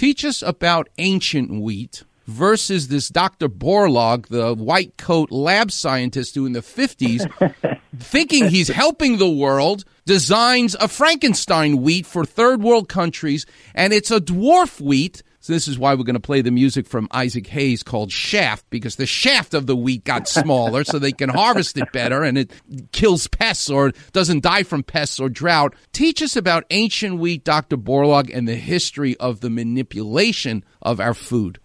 Teach us about ancient wheat versus this Dr. Borlaug, the white coat lab scientist who in the 50s, thinking he's helping the world, designs a Frankenstein wheat for third world countries, and it's a dwarf wheat. So this is why we're going to play the music from Isaac Hayes called Shaft, because the shaft of the wheat got smaller so they can harvest it better and it kills pests or doesn't die from pests or drought. Teach us about ancient wheat, Dr. Borlaug, and the history of the manipulation of our food.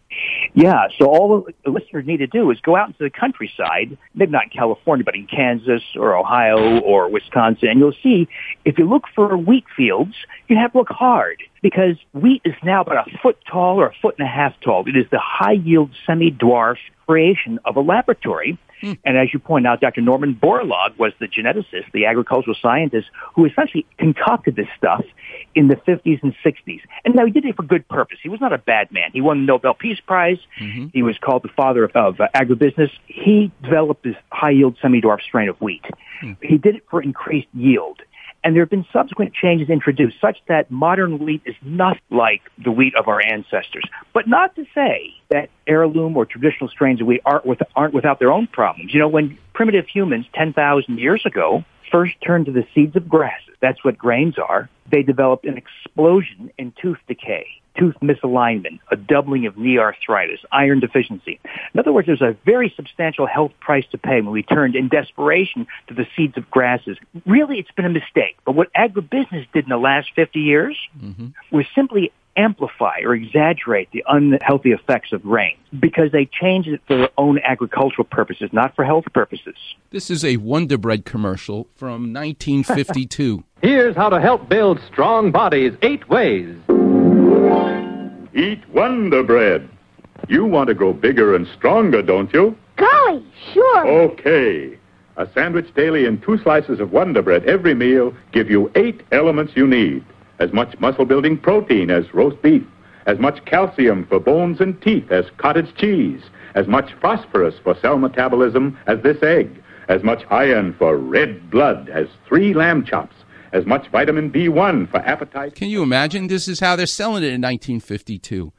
Yeah, so all the listeners need to do is go out into the countryside, maybe not in California, but in Kansas or Ohio or Wisconsin, and you'll see if you look for wheat fields, you have to look hard because wheat is now about a foot tall or a foot and a half tall. It is the high yield semi dwarf creation of a laboratory. Hmm. And as you point out, Dr. Norman Borlaug was the geneticist, the agricultural scientist who essentially concocted this stuff in the 50s and 60s. And now he did it for good purpose. He was not a bad man. He won the Nobel Peace Prize. Mm-hmm. He was called the father of, of uh, agribusiness. He developed this high yield semi dwarf strain of wheat. Hmm. He did it for increased yield. And there have been subsequent changes introduced such that modern wheat is not like the wheat of our ancestors. But not to say that heirloom or traditional strains of wheat aren't, with, aren't without their own problems. You know, when primitive humans 10,000 years ago first turned to the seeds of grasses, that's what grains are, they developed an explosion in tooth decay tooth misalignment, a doubling of knee arthritis, iron deficiency. In other words, there's a very substantial health price to pay when we turned in desperation to the seeds of grasses. Really, it's been a mistake. But what agribusiness did in the last 50 years mm-hmm. was simply amplify or exaggerate the unhealthy effects of grain because they changed it for their own agricultural purposes, not for health purposes. This is a Wonder Bread commercial from 1952. Here's how to help build strong bodies eight ways. Eat Wonder Bread. You want to grow bigger and stronger, don't you? Golly, sure. Okay. A sandwich daily and two slices of Wonder Bread every meal give you eight elements you need. As much muscle building protein as roast beef, as much calcium for bones and teeth as cottage cheese, as much phosphorus for cell metabolism as this egg, as much iron for red blood as three lamb chops, as much vitamin B1 for appetite. Can you imagine? This is how they're selling it in 1952.